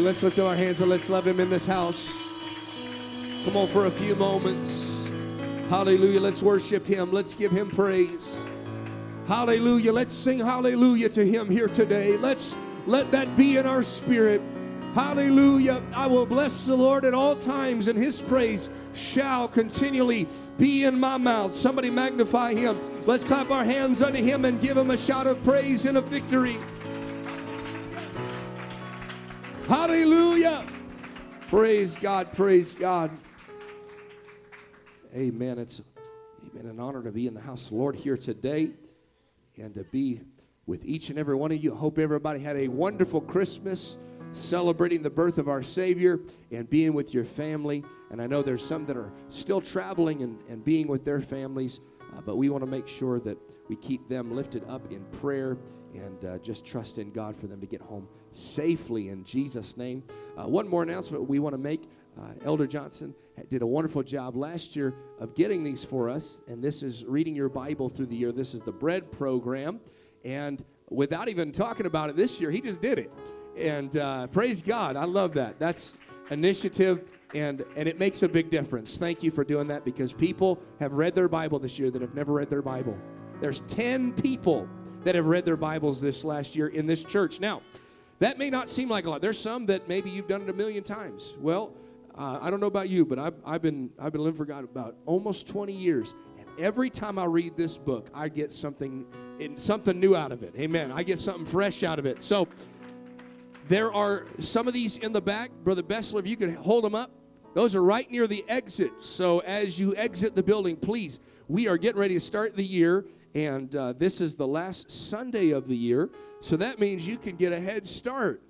Let's lift our hands and let's love him in this house. Come on for a few moments. Hallelujah. Let's worship him. Let's give him praise. Hallelujah. Let's sing hallelujah to him here today. Let's let that be in our spirit. Hallelujah. I will bless the Lord at all times, and his praise shall continually be in my mouth. Somebody magnify him. Let's clap our hands unto him and give him a shout of praise and of victory. Hallelujah. Praise God. Praise God. Amen. It's been an honor to be in the house of the Lord here today and to be with each and every one of you. Hope everybody had a wonderful Christmas celebrating the birth of our Savior and being with your family. And I know there's some that are still traveling and, and being with their families, uh, but we want to make sure that we keep them lifted up in prayer and uh, just trust in God for them to get home safely in Jesus' name. Uh, one more announcement we want to make. Uh, Elder Johnson did a wonderful job last year of getting these for us, and this is reading your Bible through the year. This is the bread program, and without even talking about it this year, he just did it. And uh, praise God, I love that. That's initiative and and it makes a big difference. Thank you for doing that because people have read their Bible this year that have never read their Bible. There's 10 people that have read their Bibles this last year in this church. Now, that may not seem like a lot. There's some that maybe you've done it a million times. Well, uh, I don't know about you, but I've, I've, been, I've been living for God about almost 20 years. And every time I read this book, I get something, something new out of it. Amen. I get something fresh out of it. So there are some of these in the back. Brother Bessler, if you could hold them up. Those are right near the exit. So as you exit the building, please, we are getting ready to start the year. And uh, this is the last Sunday of the year. So that means you can get a head start.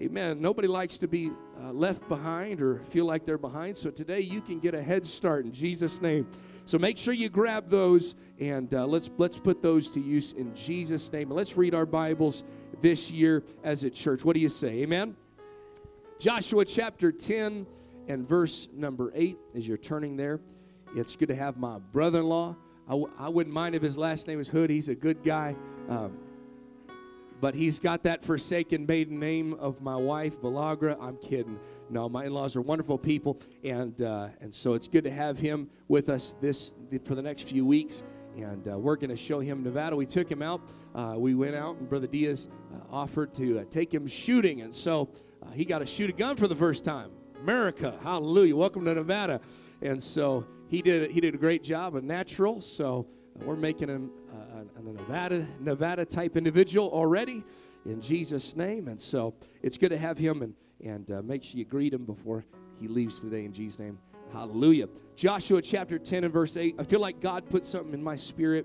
Amen. Nobody likes to be uh, left behind or feel like they're behind. So today you can get a head start in Jesus' name. So make sure you grab those and uh, let's let's put those to use in Jesus' name. let's read our Bibles this year as a church. What do you say? Amen. Joshua chapter 10 and verse number 8 as you're turning there. It's good to have my brother-in-law. I w- I wouldn't mind if his last name is Hood. He's a good guy. Um, but he's got that forsaken maiden name of my wife, Villagra. I'm kidding. No, my in-laws are wonderful people, and uh, and so it's good to have him with us this for the next few weeks. And uh, we're going to show him Nevada. We took him out. Uh, we went out, and Brother Diaz uh, offered to uh, take him shooting, and so uh, he got to shoot a gun for the first time. America, hallelujah! Welcome to Nevada. And so he did he did a great job, a natural. So we're making him a, a Nevada Nevada type individual already in Jesus' name. And so it's good to have him and and uh, make sure you greet him before he leaves today in Jesus' name. Hallelujah. Joshua chapter 10 and verse 8. I feel like God put something in my spirit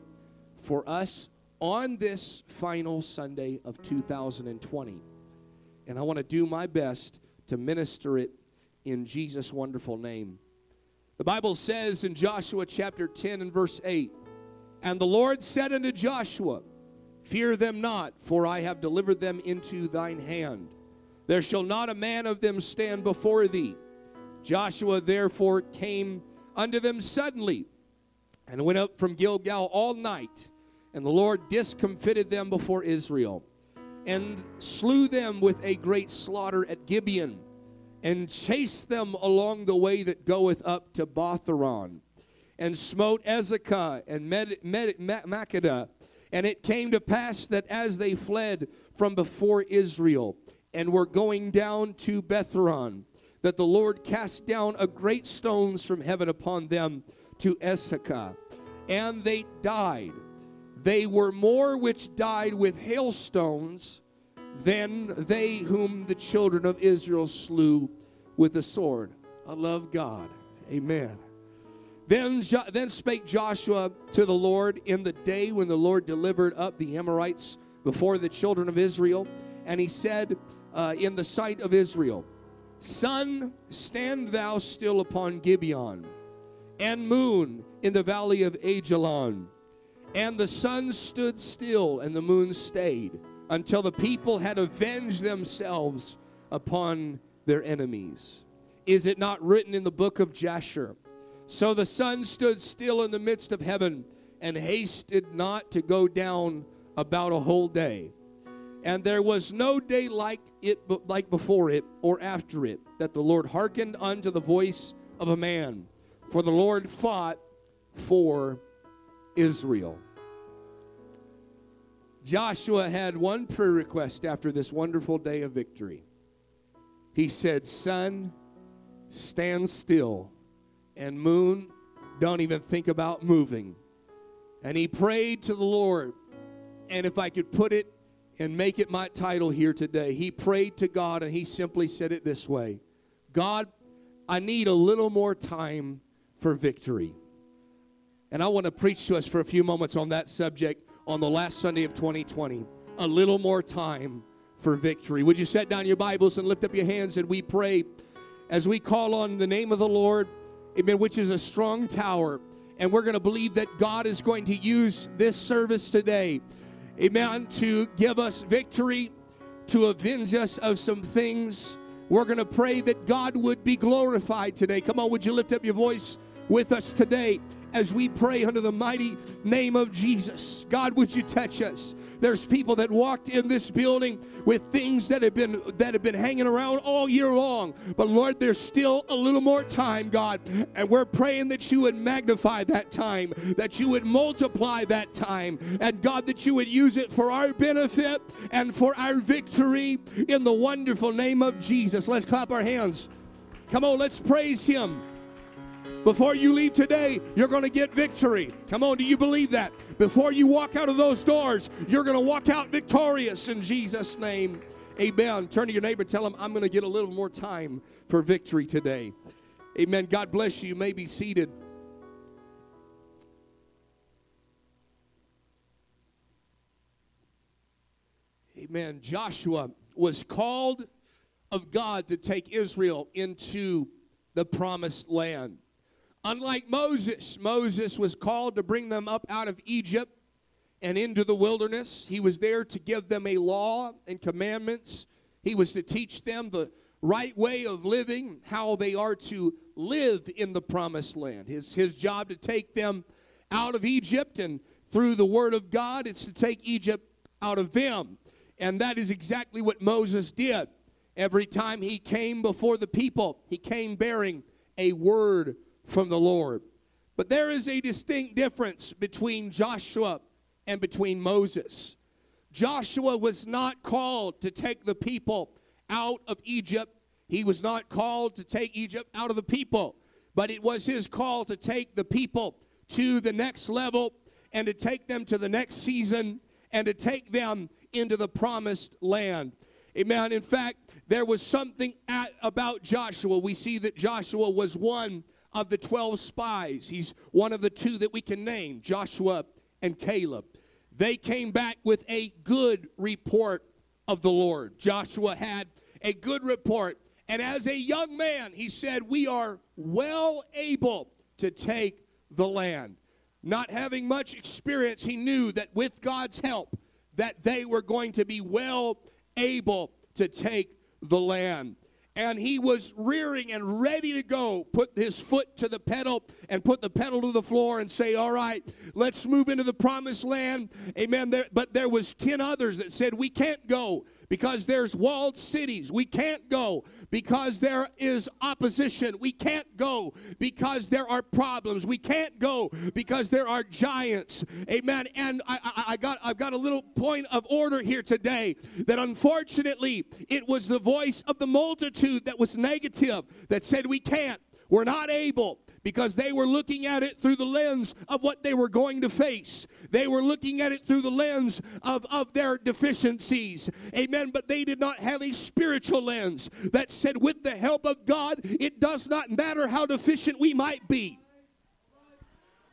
for us on this final Sunday of 2020. And I want to do my best to minister it in Jesus' wonderful name. The Bible says in Joshua chapter 10 and verse 8 And the Lord said unto Joshua, Fear them not, for I have delivered them into thine hand. There shall not a man of them stand before thee. Joshua therefore came unto them suddenly and went up from Gilgal all night. And the Lord discomfited them before Israel and slew them with a great slaughter at Gibeon and chased them along the way that goeth up to Bethhoron, and smote Azekah and Med, Med, Makkedah. And it came to pass that as they fled from before Israel and were going down to Bethhoron, that the Lord cast down a great stones from heaven upon them to Azekah, and they died. They were more which died with hailstones than they whom the children of Israel slew with the sword. I love God. Amen. Then, then spake Joshua to the Lord in the day when the Lord delivered up the Amorites before the children of Israel. And he said uh, in the sight of Israel, Sun, stand thou still upon Gibeon, and moon in the valley of Ajalon. And the sun stood still, and the moon stayed until the people had avenged themselves upon their enemies. Is it not written in the book of Jasher? So the sun stood still in the midst of heaven and hasted not to go down about a whole day. And there was no day like it like before it or after it that the Lord hearkened unto the voice of a man. For the Lord fought for Israel. Joshua had one prayer request after this wonderful day of victory. He said, Sun, stand still, and moon, don't even think about moving. And he prayed to the Lord. And if I could put it and make it my title here today, he prayed to God and he simply said it this way God, I need a little more time for victory. And I want to preach to us for a few moments on that subject on the last Sunday of 2020. A little more time for victory. Would you set down your Bibles and lift up your hands and we pray as we call on the name of the Lord, amen, which is a strong tower. And we're going to believe that God is going to use this service today, amen, to give us victory, to avenge us of some things. We're going to pray that God would be glorified today. Come on, would you lift up your voice with us today as we pray under the mighty name of Jesus? God, would you touch us? There's people that walked in this building with things that have been that have been hanging around all year long. But Lord, there's still a little more time, God, and we're praying that you would magnify that time, that you would multiply that time, and God, that you would use it for our benefit and for our victory in the wonderful name of Jesus. Let's clap our hands. Come on, let's praise him. Before you leave today, you're going to get victory. Come on, do you believe that? Before you walk out of those doors, you're going to walk out victorious in Jesus' name. Amen. Turn to your neighbor, tell him, I'm going to get a little more time for victory today. Amen. God bless you. You may be seated. Amen. Joshua was called of God to take Israel into the promised land. Unlike Moses, Moses was called to bring them up out of Egypt and into the wilderness. He was there to give them a law and commandments. He was to teach them the right way of living, how they are to live in the promised land. His, his job to take them out of Egypt and through the word of God, it's to take Egypt out of them. And that is exactly what Moses did. Every time he came before the people, he came bearing a word from the Lord. But there is a distinct difference between Joshua and between Moses. Joshua was not called to take the people out of Egypt. He was not called to take Egypt out of the people, but it was his call to take the people to the next level and to take them to the next season and to take them into the promised land. Amen. In fact, there was something at, about Joshua. We see that Joshua was one of the 12 spies. He's one of the two that we can name, Joshua and Caleb. They came back with a good report of the Lord. Joshua had a good report. And as a young man, he said, We are well able to take the land. Not having much experience, he knew that with God's help, that they were going to be well able to take the land and he was rearing and ready to go, put his foot to the pedal and put the pedal to the floor and say, "All right, let's move into the promised land." Amen. There, but there was 10 others that said, "We can't go because there's walled cities. We can't go because there is opposition. We can't go because there are problems. We can't go because there are giants. Amen. And I, I, I got I've got a little point of order here today that unfortunately it was the voice of the multitude that was negative that said we can't. We're not able because they were looking at it through the lens of what they were going to face. They were looking at it through the lens of, of their deficiencies. Amen. But they did not have a spiritual lens that said, with the help of God, it does not matter how deficient we might be.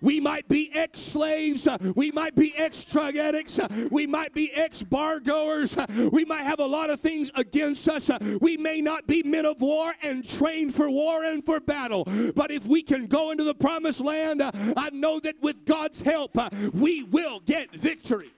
We might be ex slaves. Uh, we might be ex drug addicts. Uh, we might be ex bar goers. Uh, we might have a lot of things against us. We may not be men of war and trained for war and for battle. But if we can go into the promised land, I know that with God's help, we will get victory.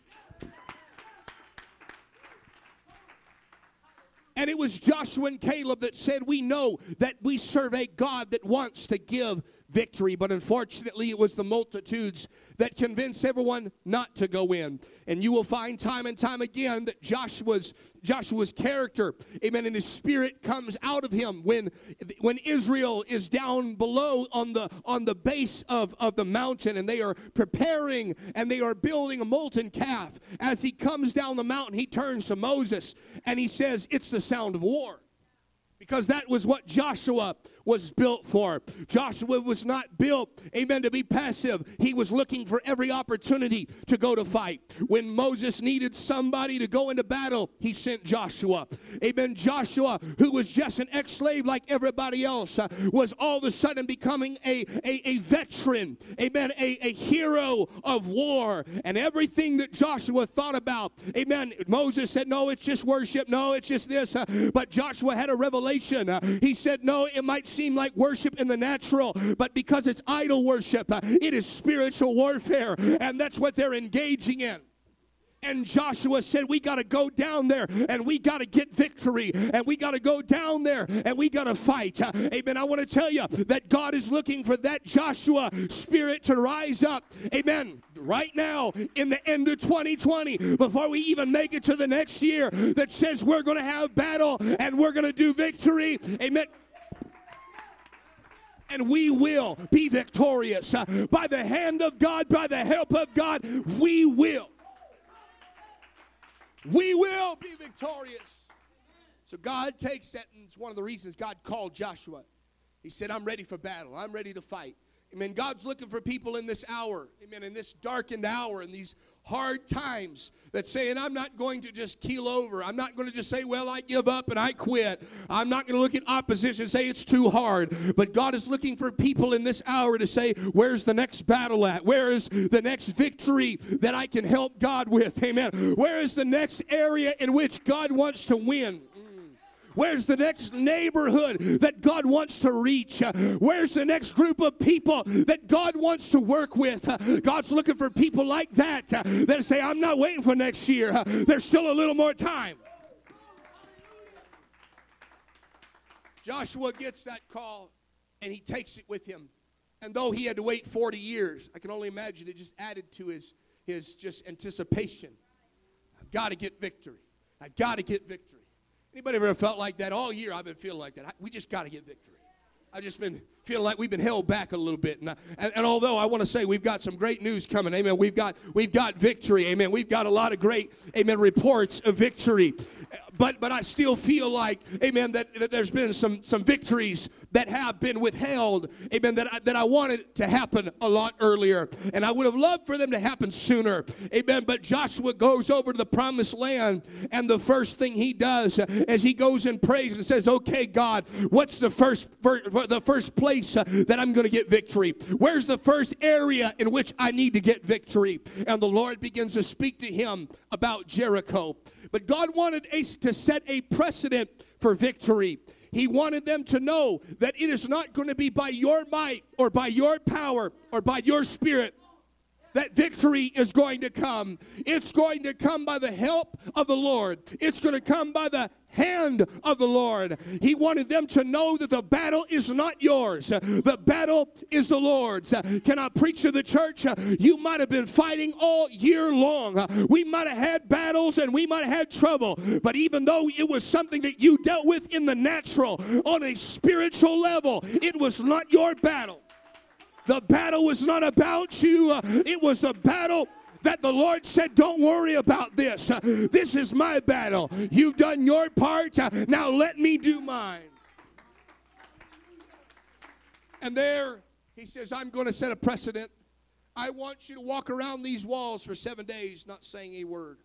And it was Joshua and Caleb that said, We know that we serve a God that wants to give victory. But unfortunately, it was the multitudes that convinced everyone not to go in. And you will find time and time again that Joshua's Joshua's character, amen, and his spirit comes out of him when when Israel is down below on the on the base of, of the mountain and they are preparing and they are building a molten calf. As he comes down the mountain, he turns to Moses and he says, It's the sound of war because that was what Joshua was built for. Joshua was not built, amen, to be passive. He was looking for every opportunity to go to fight. When Moses needed somebody to go into battle, he sent Joshua. Amen. Joshua, who was just an ex slave like everybody else, uh, was all of a sudden becoming a, a, a veteran, amen, a, a hero of war. And everything that Joshua thought about, amen, Moses said, No, it's just worship. No, it's just this. Uh, but Joshua had a revelation. Uh, he said, No, it might seem like worship in the natural, but because it's idol worship, it is spiritual warfare, and that's what they're engaging in. And Joshua said, We got to go down there and we got to get victory and we got to go down there and we got to fight. Amen. I want to tell you that God is looking for that Joshua spirit to rise up. Amen. Right now, in the end of 2020, before we even make it to the next year, that says we're going to have battle and we're going to do victory. Amen and we will be victorious. Uh, by the hand of God, by the help of God, we will. We will be victorious. So God takes that, and it's one of the reasons God called Joshua. He said, I'm ready for battle. I'm ready to fight. Amen. God's looking for people in this hour, amen, in this darkened hour, in these hard times that saying, I'm not going to just keel over. I'm not going to just say, well, I give up and I quit. I'm not going to look at opposition and say it's too hard. But God is looking for people in this hour to say, where's the next battle at? Where is the next victory that I can help God with? Amen. Where is the next area in which God wants to win? Where's the next neighborhood that God wants to reach? Where's the next group of people that God wants to work with? God's looking for people like that that say, I'm not waiting for next year. There's still a little more time. Joshua gets that call and he takes it with him. And though he had to wait 40 years, I can only imagine it just added to his, his just anticipation. I've got to get victory. I've got to get victory. Anybody ever felt like that? All year I've been feeling like that. We just got to get victory. I've just been feeling like we've been held back a little bit. And, I, and, and, although I want to say we've got some great news coming, amen. We've got we've got victory, amen. We've got a lot of great, amen, reports of victory but but I still feel like, amen, that, that there's been some some victories that have been withheld, amen, that I, that I wanted to happen a lot earlier, and I would have loved for them to happen sooner, amen. But Joshua goes over to the promised land, and the first thing he does as he goes and prays and says, "Okay, God, what's the first the first place uh, that I'm going to get victory? Where's the first area in which I need to get victory?" And the Lord begins to speak to him about Jericho. But God wanted Ace to set a precedent for victory. He wanted them to know that it is not going to be by your might or by your power or by your spirit that victory is going to come. It's going to come by the help of the Lord. It's going to come by the hand of the Lord. He wanted them to know that the battle is not yours, the battle is the Lord's. Can I preach to the church? You might have been fighting all year long. We might have had battles and we might have had trouble, but even though it was something that you dealt with in the natural, on a spiritual level, it was not your battle. The battle was not about you, it was the battle that the Lord said, Don't worry about this. Uh, this is my battle. You've done your part. Uh, now let me do mine. And there, he says, I'm going to set a precedent. I want you to walk around these walls for seven days, not saying a word.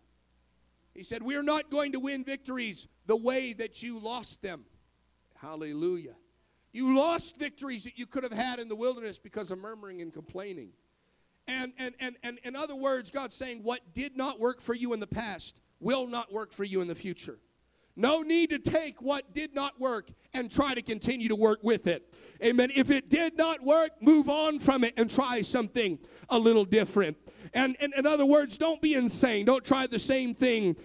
He said, We're not going to win victories the way that you lost them. Hallelujah. You lost victories that you could have had in the wilderness because of murmuring and complaining. And, and, and, and in other words, God's saying what did not work for you in the past will not work for you in the future. No need to take what did not work and try to continue to work with it. Amen. If it did not work, move on from it and try something a little different. And, and in other words, don't be insane. Don't try the same thing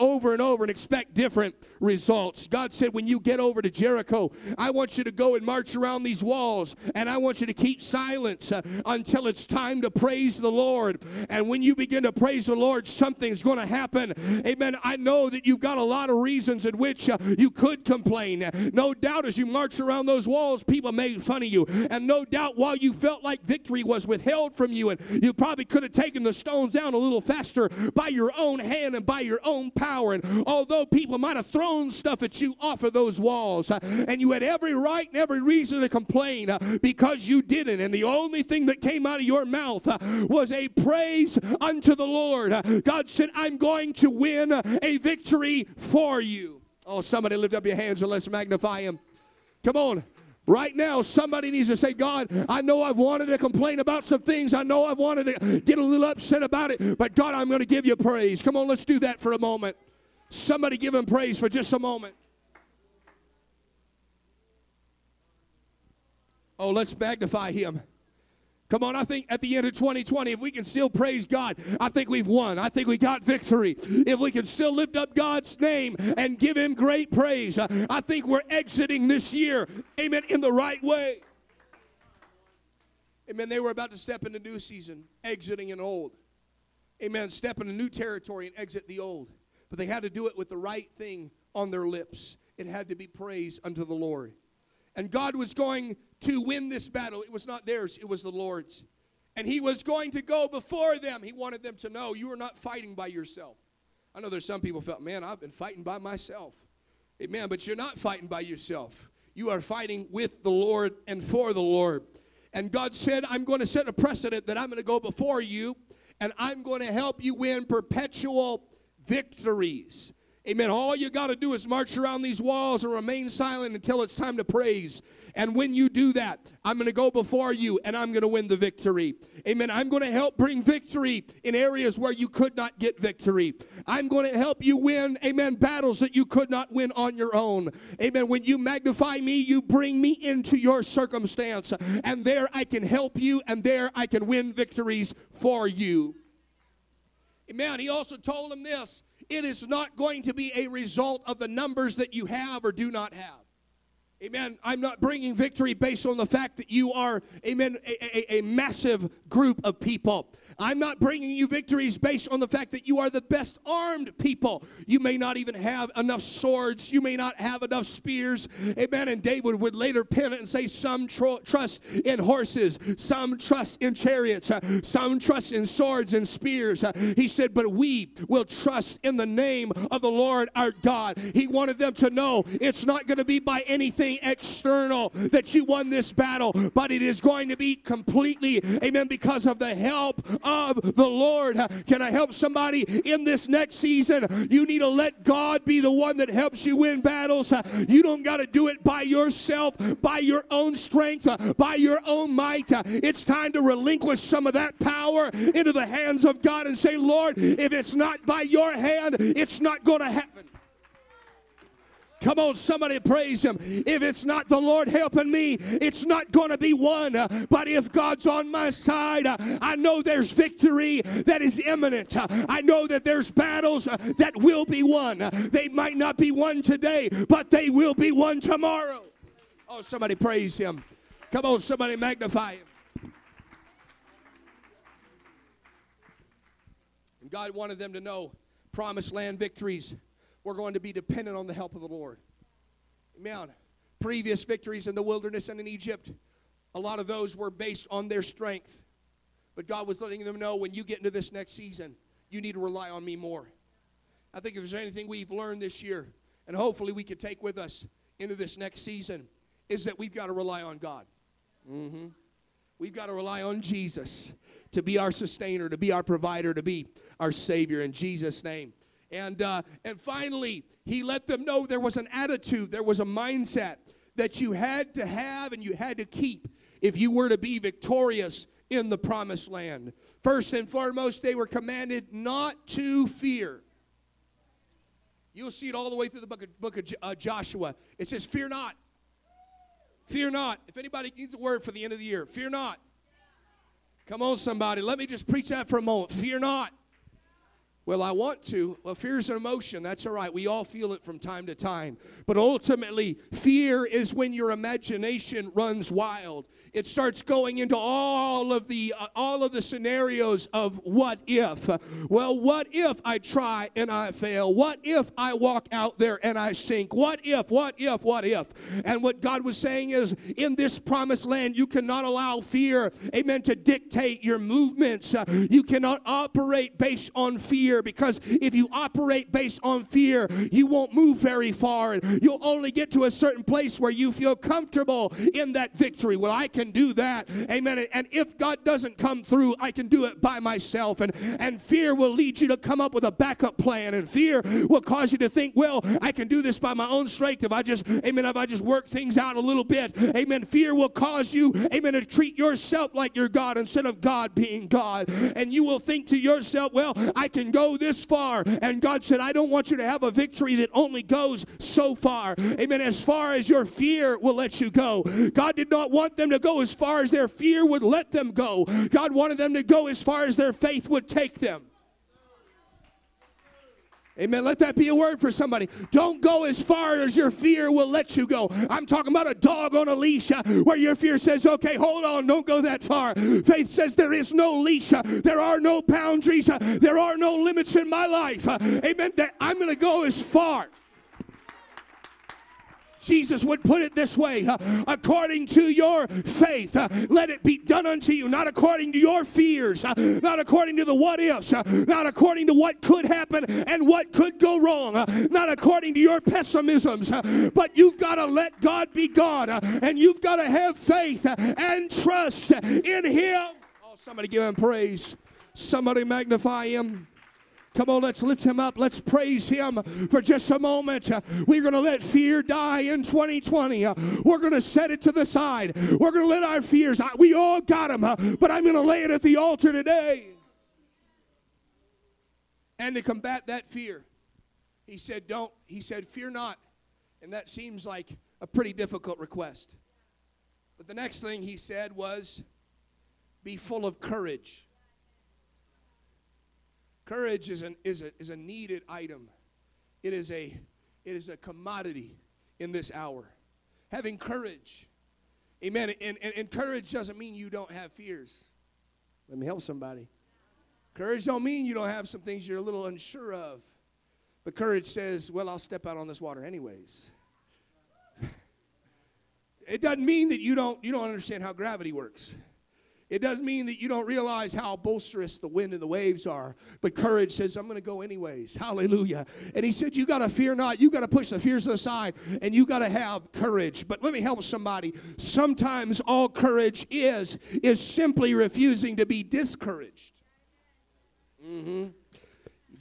over and over and expect different results. God said, when you get over to Jericho, I want you to go and march around these walls, and I want you to keep silence uh, until it's time to praise the Lord. And when you begin to praise the Lord, something's going to happen. Amen. I know that you've got a lot of reasons in which uh, you could complain. No doubt as you march around those walls, people made fun of you. And no doubt while you felt like victory was withheld from you, and you probably could have taken the stones down a little faster by your own hand and by your own power. And although people might have thrown stuff at you off of those walls, uh, and you had every right and every reason to complain uh, because you didn't, and the only thing that came out of your mouth uh, was a praise unto the Lord. God said, I'm going to win a victory for you. Oh, somebody lift up your hands and let's magnify him. Come on. Right now, somebody needs to say, God, I know I've wanted to complain about some things. I know I've wanted to get a little upset about it, but God, I'm going to give you praise. Come on, let's do that for a moment. Somebody give him praise for just a moment. Oh, let's magnify him. Come on, I think at the end of 2020, if we can still praise God, I think we've won. I think we got victory. If we can still lift up God's name and give Him great praise, I think we're exiting this year, amen, in the right way. Amen. They were about to step into new season, exiting an old. Amen. Step into new territory and exit the old. But they had to do it with the right thing on their lips. It had to be praise unto the Lord. And God was going to win this battle. It was not theirs, it was the Lord's. And He was going to go before them. He wanted them to know you are not fighting by yourself. I know there's some people felt, man, I've been fighting by myself. Amen. But you're not fighting by yourself. You are fighting with the Lord and for the Lord. And God said, I'm going to set a precedent that I'm going to go before you and I'm going to help you win perpetual victories. Amen. All you got to do is march around these walls and remain silent until it's time to praise. And when you do that, I'm going to go before you and I'm going to win the victory. Amen. I'm going to help bring victory in areas where you could not get victory. I'm going to help you win, amen, battles that you could not win on your own. Amen. When you magnify me, you bring me into your circumstance. And there I can help you and there I can win victories for you. Amen. He also told him this it is not going to be a result of the numbers that you have or do not have. Amen. I'm not bringing victory based on the fact that you are, amen, a, a, a, massive group of people. I'm not bringing you victories based on the fact that you are the best armed people. You may not even have enough swords. You may not have enough spears. Amen. And David would later pen it and say, Some tr- trust in horses, some trust in chariots, uh, some trust in swords and spears. Uh, he said, But we will trust in the name of the Lord our God. He wanted them to know it's not going to be by anything external that you won this battle, but it is going to be completely, amen, because of the help of the Lord. Can I help somebody in this next season? You need to let God be the one that helps you win battles. You don't got to do it by yourself, by your own strength, by your own might. It's time to relinquish some of that power into the hands of God and say, Lord, if it's not by your hand, it's not going to happen. Come on, somebody praise him. If it's not the Lord helping me, it's not going to be won. But if God's on my side, I know there's victory that is imminent. I know that there's battles that will be won. They might not be won today, but they will be won tomorrow. Oh, somebody praise him. Come on, somebody magnify him. And God wanted them to know promised land victories we're going to be dependent on the help of the Lord. Amen. Previous victories in the wilderness and in Egypt, a lot of those were based on their strength. But God was letting them know when you get into this next season, you need to rely on me more. I think if there's anything we've learned this year, and hopefully we could take with us into this next season, is that we've got to rely on God. Mm-hmm. We've got to rely on Jesus to be our sustainer, to be our provider, to be our Savior in Jesus' name. And, uh, and finally, he let them know there was an attitude, there was a mindset that you had to have and you had to keep if you were to be victorious in the promised land. First and foremost, they were commanded not to fear. You'll see it all the way through the book of, book of uh, Joshua. It says, Fear not. Fear not. If anybody needs a word for the end of the year, fear not. Come on, somebody. Let me just preach that for a moment. Fear not. Well, I want to. Well, fear is an emotion. That's all right. We all feel it from time to time. But ultimately, fear is when your imagination runs wild it starts going into all of the uh, all of the scenarios of what if well what if i try and i fail what if i walk out there and i sink what if what if what if and what god was saying is in this promised land you cannot allow fear amen to dictate your movements you cannot operate based on fear because if you operate based on fear you won't move very far and you'll only get to a certain place where you feel comfortable in that victory well i can do that. Amen. And if God doesn't come through, I can do it by myself. And, and fear will lead you to come up with a backup plan. And fear will cause you to think, well, I can do this by my own strength if I just, amen, if I just work things out a little bit. Amen. Fear will cause you, amen, to treat yourself like you're God instead of God being God. And you will think to yourself, well, I can go this far. And God said, I don't want you to have a victory that only goes so far. Amen. As far as your fear will let you go. God did not want them to go as far as their fear would let them go. God wanted them to go as far as their faith would take them. Amen. Let that be a word for somebody. Don't go as far as your fear will let you go. I'm talking about a dog on a leash uh, where your fear says, okay, hold on, don't go that far. Faith says there is no leash, uh, there are no boundaries, uh, there are no limits in my life. Amen. That I'm going to go as far. Jesus would put it this way according to your faith, let it be done unto you, not according to your fears, not according to the what ifs, not according to what could happen and what could go wrong, not according to your pessimisms, but you've got to let God be God and you've got to have faith and trust in Him. Oh, somebody give Him praise, somebody magnify Him. Come on, let's lift him up. Let's praise him for just a moment. We're going to let fear die in 2020. We're going to set it to the side. We're going to let our fears, we all got them, but I'm going to lay it at the altar today. And to combat that fear, he said, Don't, he said, fear not. And that seems like a pretty difficult request. But the next thing he said was, Be full of courage. Courage is, an, is, a, is a needed item. It is a, it is a commodity in this hour. Having courage. Amen. And, and, and courage doesn't mean you don't have fears. Let me help somebody. Courage don't mean you don't have some things you're a little unsure of. But courage says, well, I'll step out on this water anyways. it doesn't mean that you don't, you don't understand how gravity works. It doesn't mean that you don't realize how boisterous the wind and the waves are, but courage says, I'm going to go anyways. Hallelujah. And he said, You got to fear not. You got to push the fears aside and you got to have courage. But let me help somebody. Sometimes all courage is, is simply refusing to be discouraged. Mm-hmm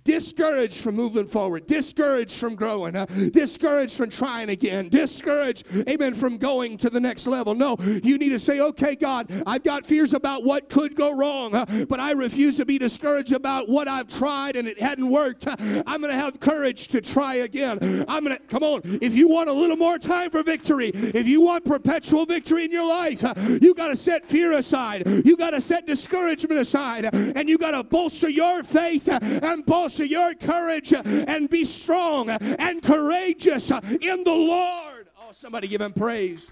discouraged from moving forward, discouraged from growing, uh, discouraged from trying again, discouraged, amen, from going to the next level. No, you need to say, okay, God, I've got fears about what could go wrong, uh, but I refuse to be discouraged about what I've tried and it hadn't worked. Uh, I'm going to have courage to try again. I'm going to, come on, if you want a little more time for victory, if you want perpetual victory in your life, you got to set fear aside. You got to set discouragement aside, and you got to bolster your faith and bolster your courage and be strong and courageous in the Lord. Oh, somebody give him praise.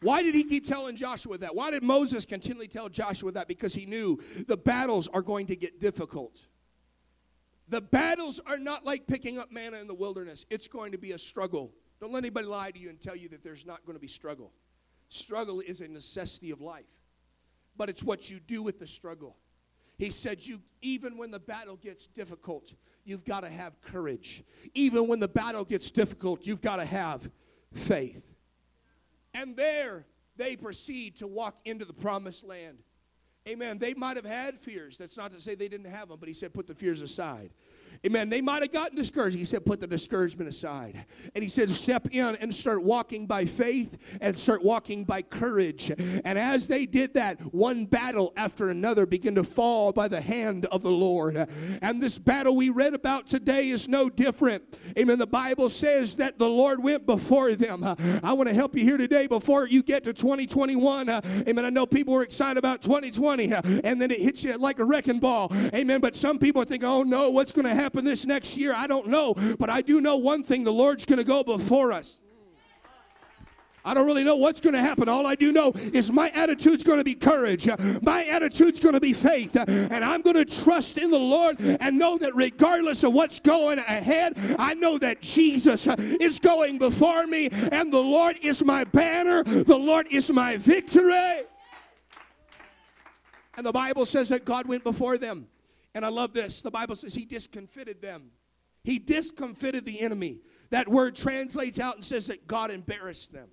Why did he keep telling Joshua that? Why did Moses continually tell Joshua that? Because he knew the battles are going to get difficult. The battles are not like picking up manna in the wilderness, it's going to be a struggle. Don't let anybody lie to you and tell you that there's not going to be struggle. Struggle is a necessity of life, but it's what you do with the struggle. He said, You even when the battle gets difficult, you've got to have courage. Even when the battle gets difficult, you've got to have faith. And there they proceed to walk into the promised land. Amen. They might have had fears. That's not to say they didn't have them, but he said, put the fears aside. Amen. They might have gotten discouraged. He said, put the discouragement aside. And he said, step in and start walking by faith and start walking by courage. And as they did that, one battle after another began to fall by the hand of the Lord. And this battle we read about today is no different. Amen. The Bible says that the Lord went before them. I want to help you here today before you get to 2021. Amen. I know people are excited about 2020 and then it hits you like a wrecking ball. Amen. But some people think, oh no, what's going to happen? Happen this next year, I don't know. But I do know one thing the Lord's going to go before us. I don't really know what's going to happen. All I do know is my attitude's going to be courage. My attitude's going to be faith. And I'm going to trust in the Lord and know that regardless of what's going ahead, I know that Jesus is going before me and the Lord is my banner. The Lord is my victory. And the Bible says that God went before them. And I love this. The Bible says he discomfited them. He discomfited the enemy. That word translates out and says that God embarrassed them.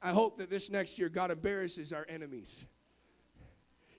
I hope that this next year God embarrasses our enemies.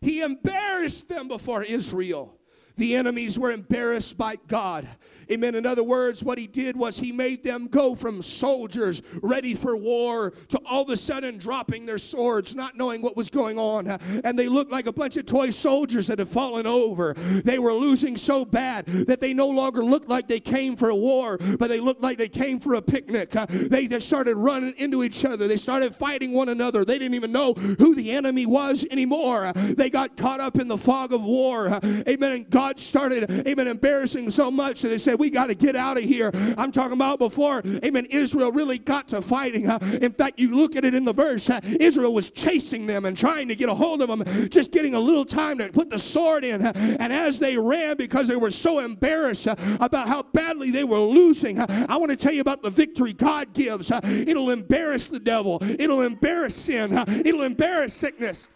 He embarrassed them before Israel. The enemies were embarrassed by God. Amen. In other words, what he did was he made them go from soldiers ready for war to all of a sudden dropping their swords, not knowing what was going on. And they looked like a bunch of toy soldiers that had fallen over. They were losing so bad that they no longer looked like they came for a war, but they looked like they came for a picnic. They just started running into each other. They started fighting one another. They didn't even know who the enemy was anymore. They got caught up in the fog of war. Amen. And God started, amen, embarrassing so much that they said, we got to get out of here. I'm talking about before, amen, Israel really got to fighting. In fact, you look at it in the verse, Israel was chasing them and trying to get a hold of them, just getting a little time to put the sword in. And as they ran, because they were so embarrassed about how badly they were losing, I want to tell you about the victory God gives. It'll embarrass the devil, it'll embarrass sin, it'll embarrass sickness.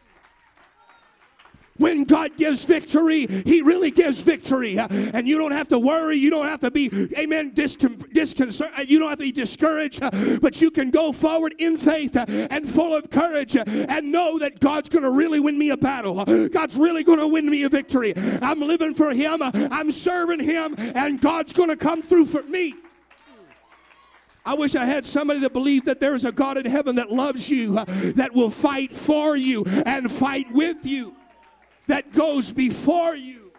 When God gives victory, He really gives victory. And you don't have to worry. You don't have to be, amen, Discon—disconcerted. You don't have to be discouraged. But you can go forward in faith and full of courage and know that God's going to really win me a battle. God's really going to win me a victory. I'm living for Him. I'm serving Him. And God's going to come through for me. I wish I had somebody that believed that there is a God in heaven that loves you, that will fight for you and fight with you that goes before you.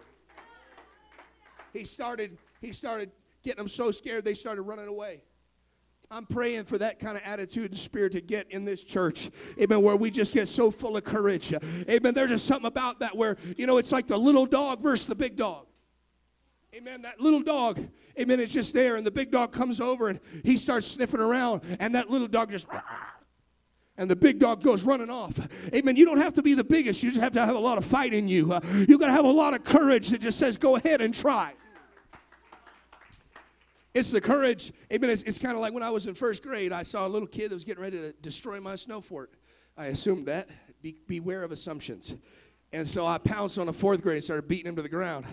He started, he started getting them so scared they started running away. I'm praying for that kind of attitude and spirit to get in this church. Amen. Where we just get so full of courage. Amen. There's just something about that where, you know, it's like the little dog versus the big dog. Amen. That little dog, amen, is just there, and the big dog comes over and he starts sniffing around, and that little dog just and the big dog goes running off. Amen. You don't have to be the biggest, you just have to have a lot of fight in you. Uh, you got to have a lot of courage that just says, go ahead and try. It's the courage. Amen. It's, it's kind of like when I was in first grade, I saw a little kid that was getting ready to destroy my snow fort. I assumed that. Be, beware of assumptions. And so I pounced on a fourth grade and started beating him to the ground.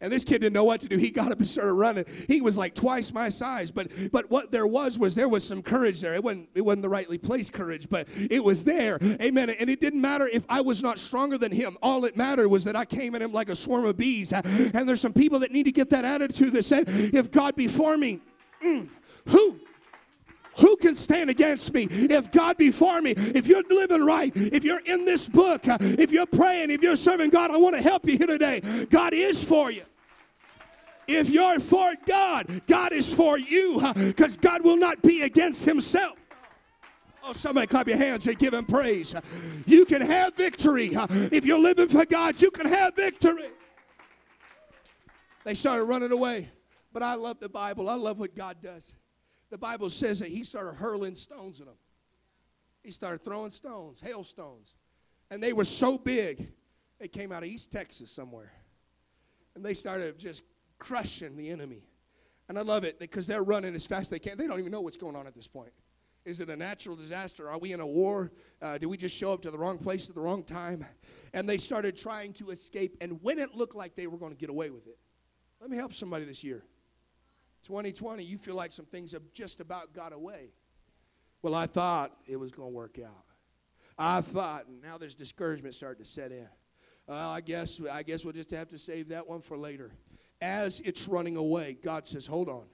And this kid didn't know what to do. He got up and started running. He was like twice my size, but but what there was was there was some courage there. It wasn't it wasn't the rightly placed courage, but it was there. Amen. And it didn't matter if I was not stronger than him. All it mattered was that I came at him like a swarm of bees. And there's some people that need to get that attitude that said, if God be for me, mm, who who can stand against me? If God be for me, if you're living right, if you're in this book, uh, if you're praying, if you're serving God, I want to help you here today. God is for you. If you're for God, God is for you because God will not be against himself. Oh, somebody clap your hands and give him praise. You can have victory. If you're living for God, you can have victory. They started running away. But I love the Bible. I love what God does the Bible says that he started hurling stones at them. He started throwing stones, hailstones. And they were so big, they came out of East Texas somewhere. And they started just crushing the enemy. And I love it because they're running as fast as they can. They don't even know what's going on at this point. Is it a natural disaster? Are we in a war? Uh, did we just show up to the wrong place at the wrong time? And they started trying to escape. And when it looked like they were going to get away with it, let me help somebody this year. 2020, you feel like some things have just about got away. Well, I thought it was going to work out. I thought, and now there's discouragement starting to set in. Well, I guess I guess we'll just have to save that one for later. as it's running away, God says, Hold on,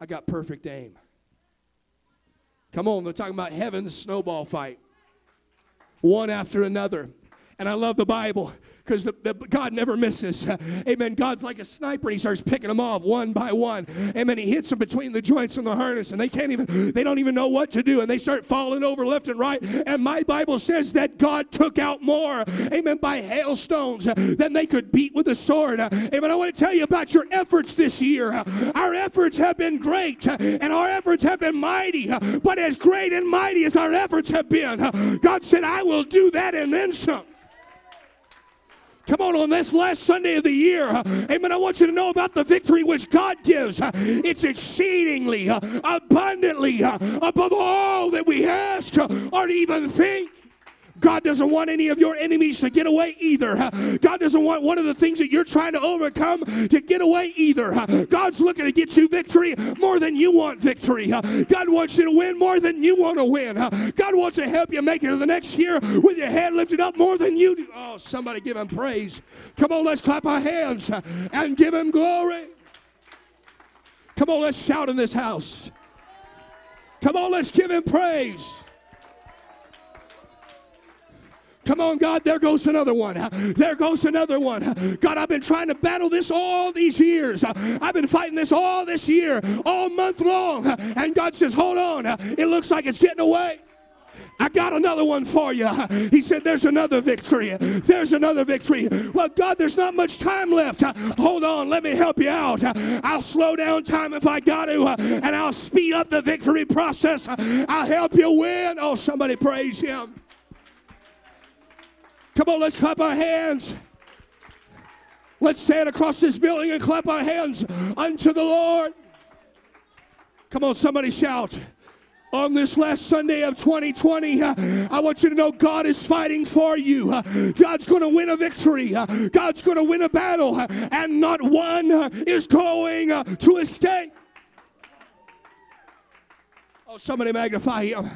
I got perfect aim. Come on, they're talking about heaven's snowball fight, one after another. And I love the Bible because God never misses. Amen. God's like a sniper. He starts picking them off one by one. Amen. He hits them between the joints and the harness, and they can't even, they don't even know what to do, and they start falling over left and right. And my Bible says that God took out more, amen, by hailstones than they could beat with a sword. Amen. I want to tell you about your efforts this year. Our efforts have been great, and our efforts have been mighty. But as great and mighty as our efforts have been, God said, I will do that and then some. Come on, on this last Sunday of the year, amen. I want you to know about the victory which God gives. It's exceedingly, abundantly, above all that we ask or even think. God doesn't want any of your enemies to get away either. God doesn't want one of the things that you're trying to overcome to get away either. God's looking to get you victory more than you want victory. God wants you to win more than you want to win. God wants to help you make it to the next year with your head lifted up more than you do. Oh, somebody give him praise. Come on, let's clap our hands and give him glory. Come on, let's shout in this house. Come on, let's give him praise. Come on, God, there goes another one. There goes another one. God, I've been trying to battle this all these years. I've been fighting this all this year, all month long. And God says, hold on. It looks like it's getting away. I got another one for you. He said, There's another victory. There's another victory. Well, God, there's not much time left. Hold on, let me help you out. I'll slow down time if I got to, and I'll speed up the victory process. I'll help you win. Oh, somebody praise Him. Come on, let's clap our hands. Let's stand across this building and clap our hands unto the Lord. Come on, somebody shout. On this last Sunday of 2020, uh, I want you to know God is fighting for you. Uh, God's going to win a victory. Uh, God's going to win a battle, and not one is going to escape. Oh, somebody magnify him.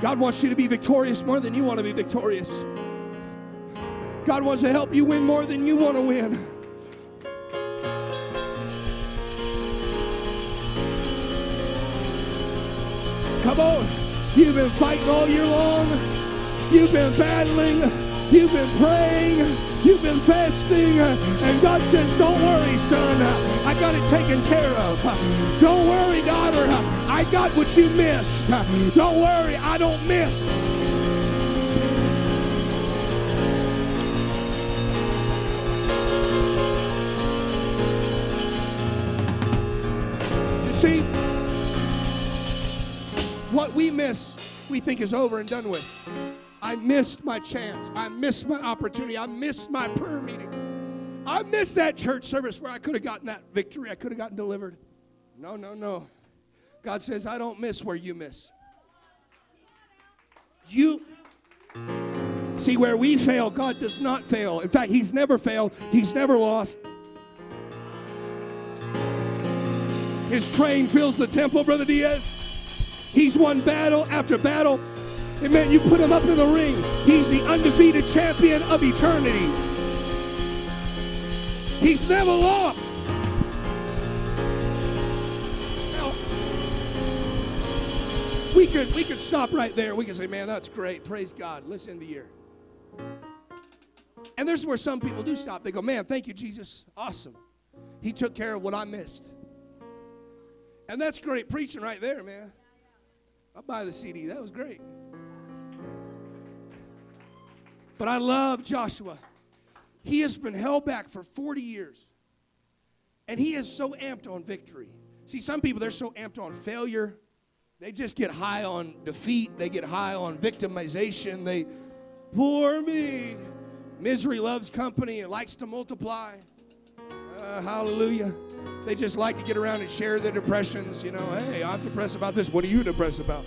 God wants you to be victorious more than you want to be victorious. God wants to help you win more than you want to win. Come on. You've been fighting all year long. You've been battling. You've been praying, you've been fasting, and God says, Don't worry, son, I got it taken care of. Don't worry, daughter, I got what you missed. Don't worry, I don't miss. You see, what we miss, we think is over and done with. I missed my chance. I missed my opportunity. I missed my prayer meeting. I missed that church service where I could have gotten that victory. I could have gotten delivered. No, no, no. God says, I don't miss where you miss. You see where we fail, God does not fail. In fact, He's never failed, He's never lost. His train fills the temple, Brother Diaz. He's won battle after battle Amen. You put him up in the ring. He's the undefeated champion of eternity. He's never lost. Now, we could we could stop right there. We could say, man, that's great. Praise God. Listen to the year. And there's where some people do stop. They go, man, thank you, Jesus. Awesome. He took care of what I missed. And that's great preaching right there, man. I'll buy the CD. That was great. But I love Joshua. He has been held back for 40 years. And he is so amped on victory. See, some people, they're so amped on failure. They just get high on defeat. They get high on victimization. They, poor me. Misery loves company and likes to multiply. Uh, hallelujah. They just like to get around and share their depressions. You know, hey, I'm depressed about this. What are you depressed about?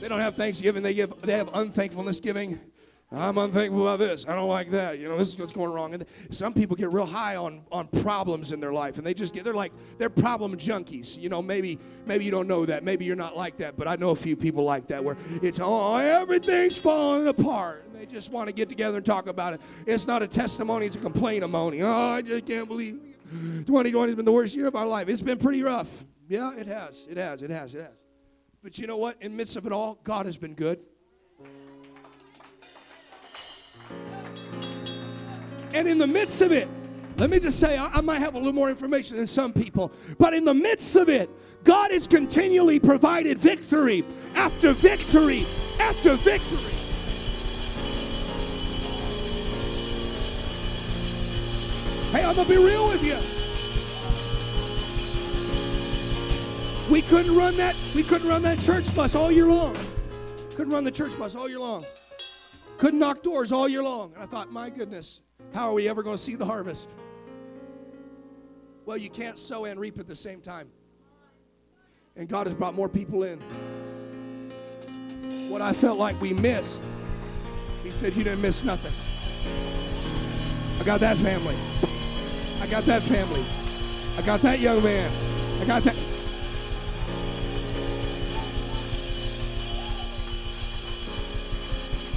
They don't have Thanksgiving. They give. They have unthankfulness giving. I'm unthankful about this. I don't like that. You know, this is what's going wrong. And some people get real high on, on problems in their life, and they just get they're like they're problem junkies. You know, maybe maybe you don't know that. Maybe you're not like that, but I know a few people like that where it's oh everything's falling apart. And they just want to get together and talk about it. It's not a testimony, it's a complaint-a-mony. Oh, I just can't believe 2020 has been the worst year of our life. It's been pretty rough. Yeah, it has. It has. It has. It has. But you know what? In midst of it all, God has been good. And in the midst of it, let me just say, I, I, might have a little more information than some people, but in the midst of it, God has continually provided victory after victory after victory. Hey, I'm gonna be real with you. We couldn't run that, we couldn't run that church bus all year long. Couldn't run the church bus all year long. Couldn't knock doors all year long. And I thought, my goodness, how are we ever going to see the harvest? Well, you can't sow and reap at the same time. And God has brought more people in. What I felt like we missed, He said, You didn't miss nothing. I got that family. I got that family. I got that young man. I got that.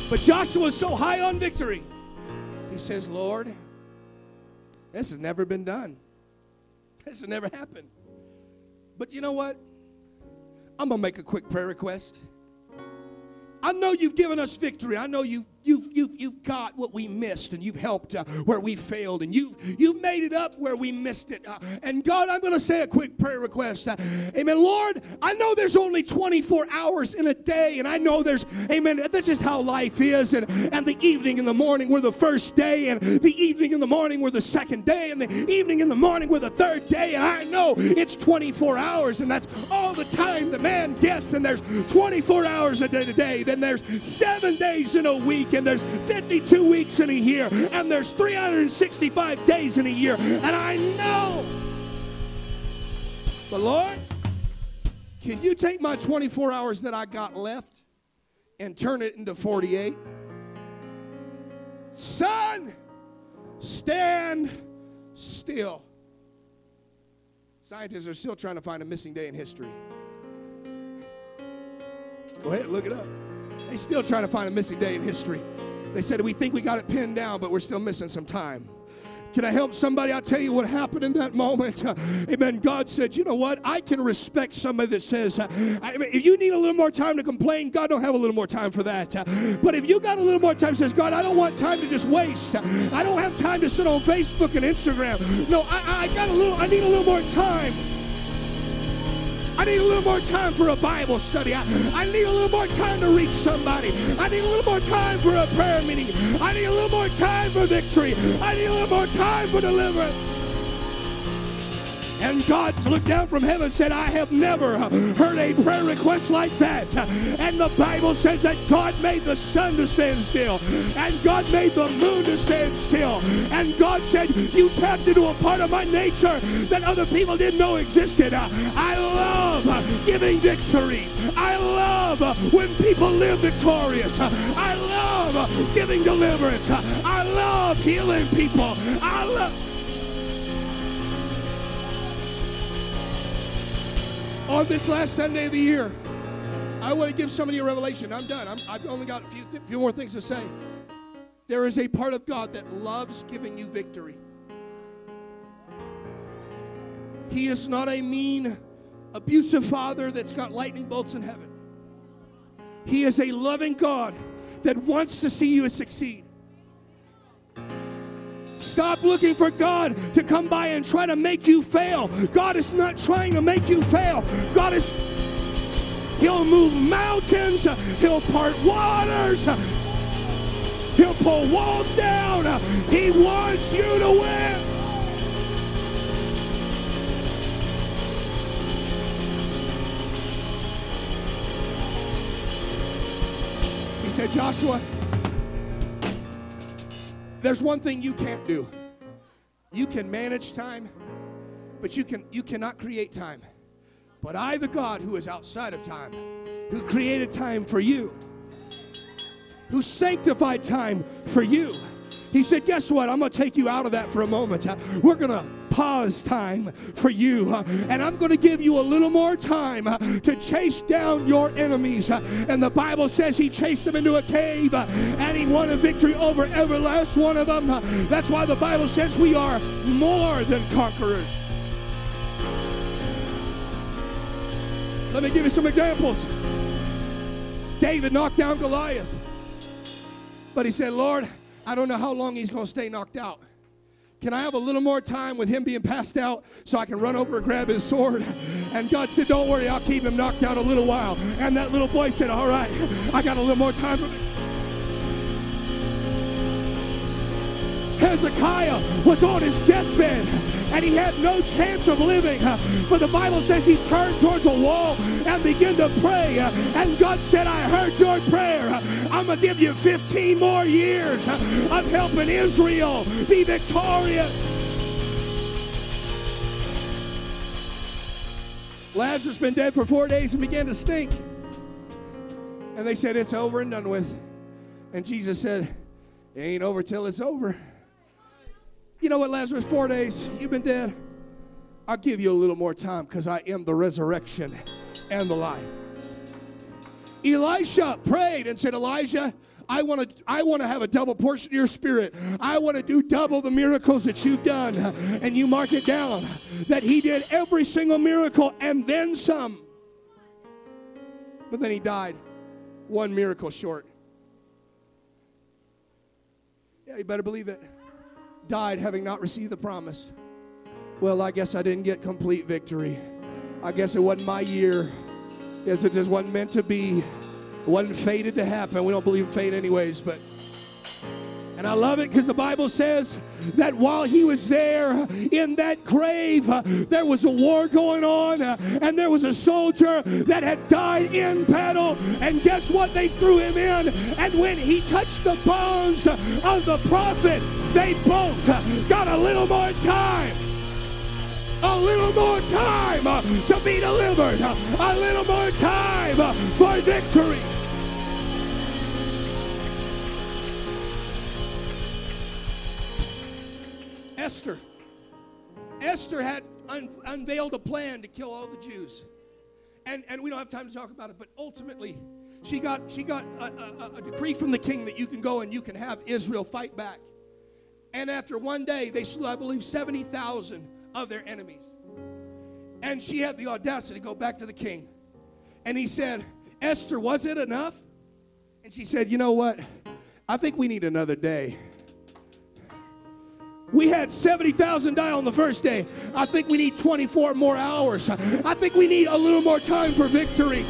But Joshua was so high on victory. Says, Lord, this has never been done. This has never happened. But you know what? I'm going to make a quick prayer request. I know you've given us victory. I know you've You've, you've, you've got what we missed and you've helped uh, where we failed and you've, you've made it up where we missed it. Uh, and God, I'm going to say a quick prayer request. Uh, amen. Lord, I know there's only 24 hours in a day and I know there's, amen, that's just how life is. And, and the evening and the morning were the first day and the evening and the morning were the second day and the evening and the morning were the third day. And I know it's 24 hours and that's all the time the man gets. And there's 24 hours a day today. Then there's seven days in a week, and there's 52 weeks in a year, and there's 365 days in a year. And I know. But Lord, can you take my 24 hours that I got left and turn it into 48? Son, stand still. Scientists are still trying to find a missing day in history. Go ahead, look it up. They still trying to find a missing day in history. They said, We think we got it pinned down, but we're still missing some time. Can I help somebody? I'll tell you what happened in that moment. Uh, amen. God said, you know what? I can respect somebody that says, uh, I mean, if you need a little more time to complain, God don't have a little more time for that. Uh, but if you got a little more time, says, God, I don't want time to just waste. I don't have time to sit on Facebook and Instagram. No, I, I got a little, I need a little more time. I need a little more time for a Bible study. I, I need a little more time to reach somebody. I need a little more time for a prayer meeting. I need a little more time for victory. I need a little more time for deliverance. And God looked down from heaven and said, I have never heard a prayer request like that. And the Bible says that God made the sun to stand still, and God made the moon to stand still. And God said, You tapped into a part of my nature that other people didn't know existed. I love giving victory. I love when people live victorious. I love giving deliverance. I love healing people. I love. On this last Sunday of the year, I want to give somebody a revelation. I'm done. i have only got a few, few more things to say. There is a part of God that loves giving you victory. He is not a mean, abusive father that's got lightning bolts in heaven. He is a loving God that wants to see you succeed. Stop looking for God to come by and try to make you fail. God is not trying to make you fail. God is, He'll move mountains, He'll part waters, He'll pull walls down. He wants you to win. He said, Joshua, there's one thing you can't do. You can manage time, but you can you cannot create time. But I, the God who is outside of time, who created time for you, who sanctified time for you. He said, Guess what? I'm going to take you out of that for a moment. We're going to pause time for you. And I'm going to give you a little more time to chase down your enemies. And the Bible says he chased them into a cave and he won a victory over every last one of them. That's why the Bible says we are more than conquerors. Let me give you some examples. David knocked down Goliath. But he said, Lord, I don't know how long he's going to stay knocked out. Can I have a little more time with him being passed out so I can run over and grab his sword? And God said, Don't worry, I'll keep him knocked out a little while. And that little boy said, All right, I got a little more time. Hezekiah was on his deathbed and he had no chance of living. But the Bible says he turned towards a wall and began to pray. And God said, I heard your prayer. I'm going to give you 15 more years of helping Israel be victorious. Lazarus been dead for four days and began to stink. And they said, It's over and done with. And Jesus said, It ain't over till it's over. You know what, Lazarus, four days, you've been dead. I'll give you a little more time because I am the resurrection and the life. Elisha prayed and said, Elijah, I want to I want to have a double portion of your spirit. I want to do double the miracles that you've done. And you mark it down that he did every single miracle and then some. But then he died one miracle short. Yeah, you better believe it died having not received the promise. Well, I guess I didn't get complete victory. I guess it wasn't my year. Guess it just wasn't meant to be. It wasn't fated to happen. We don't believe in fate anyways, but and I love it because the Bible says that while he was there in that grave, uh, there was a war going on, uh, and there was a soldier that had died in battle. And guess what? They threw him in. And when he touched the bones of the prophet, they both got a little more time a little more time uh, to be delivered, a little more time uh, for victory. Esther. Esther had un- unveiled a plan to kill all the Jews. And, and we don't have time to talk about it, but ultimately, she got, she got a, a, a decree from the king that you can go and you can have Israel fight back. And after one day, they slew, I believe, 70,000 of their enemies. And she had the audacity to go back to the king. And he said, Esther, was it enough? And she said, You know what? I think we need another day. We had 70,000 die on the first day. I think we need 24 more hours. I think we need a little more time for victory.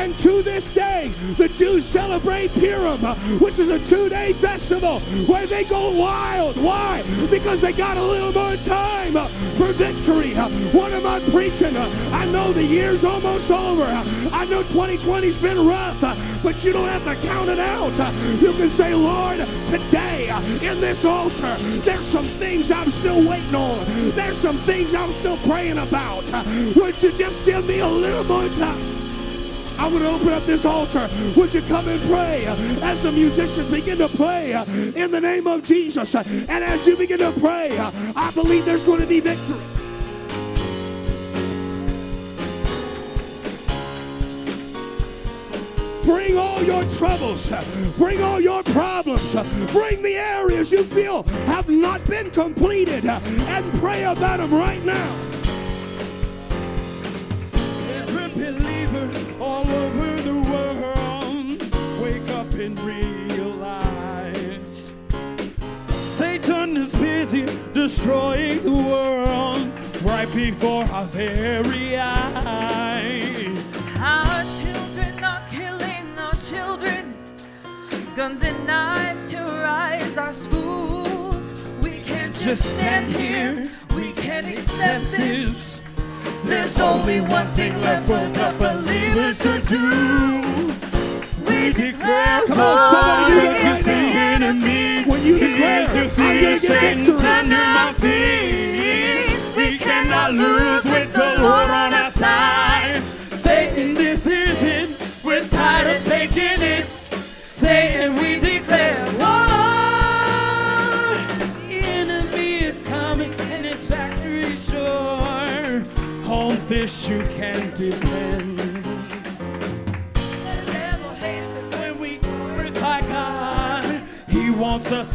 And to this day, the Jews celebrate Purim, which is a two day festival where they go wild. Why? Because they got a little more time for victory. What am I preaching? I know the year's almost over. I know 2020's been rough, but you don't have to count it out. You can say, Lord, today in this altar, there's some things I'm still waiting on. There's some things I'm still praying about. Would you just give me a little more time? I'm going to open up this altar. Would you come and pray as the musicians begin to play in the name of Jesus? And as you begin to pray, I believe there's going to be victory. Bring all your troubles. Bring all your problems. Bring the areas you feel have not been completed and pray about them right now. And realize Satan is busy destroying the world right before our very eyes. Our children are killing our children, guns and knives terrorize our schools. We can't just stand here, we can't accept this. There's only one thing left for the believer to do. We declare Come on, somebody do that right the now. enemy. When you declare, I'm gonna get defeated victory. under my feet. We cannot lose with the Lord on our side. Satan, this isn't. We're tired of taking this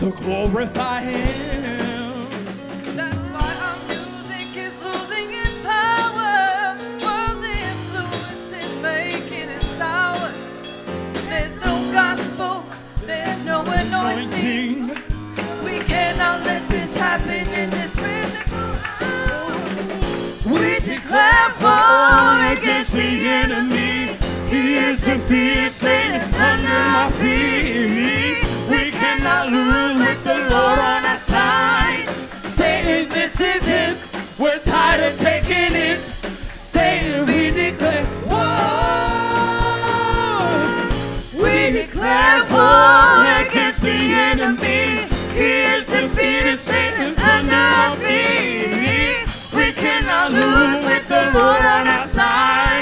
to glorify Him. That's why our music is losing its power. Worldly influence is making it sour. There's no gospel, there's no anointing. We cannot let this happen in this hour. We declare war against the enemy. He is defeated, under our feet. Cannot lose with the Lord on our side. Satan, this is it. We're tired of taking it. Satan, we declare war. We declare war against the enemy. He is defeated, Satan's under our feet. We cannot lose with the Lord on our side.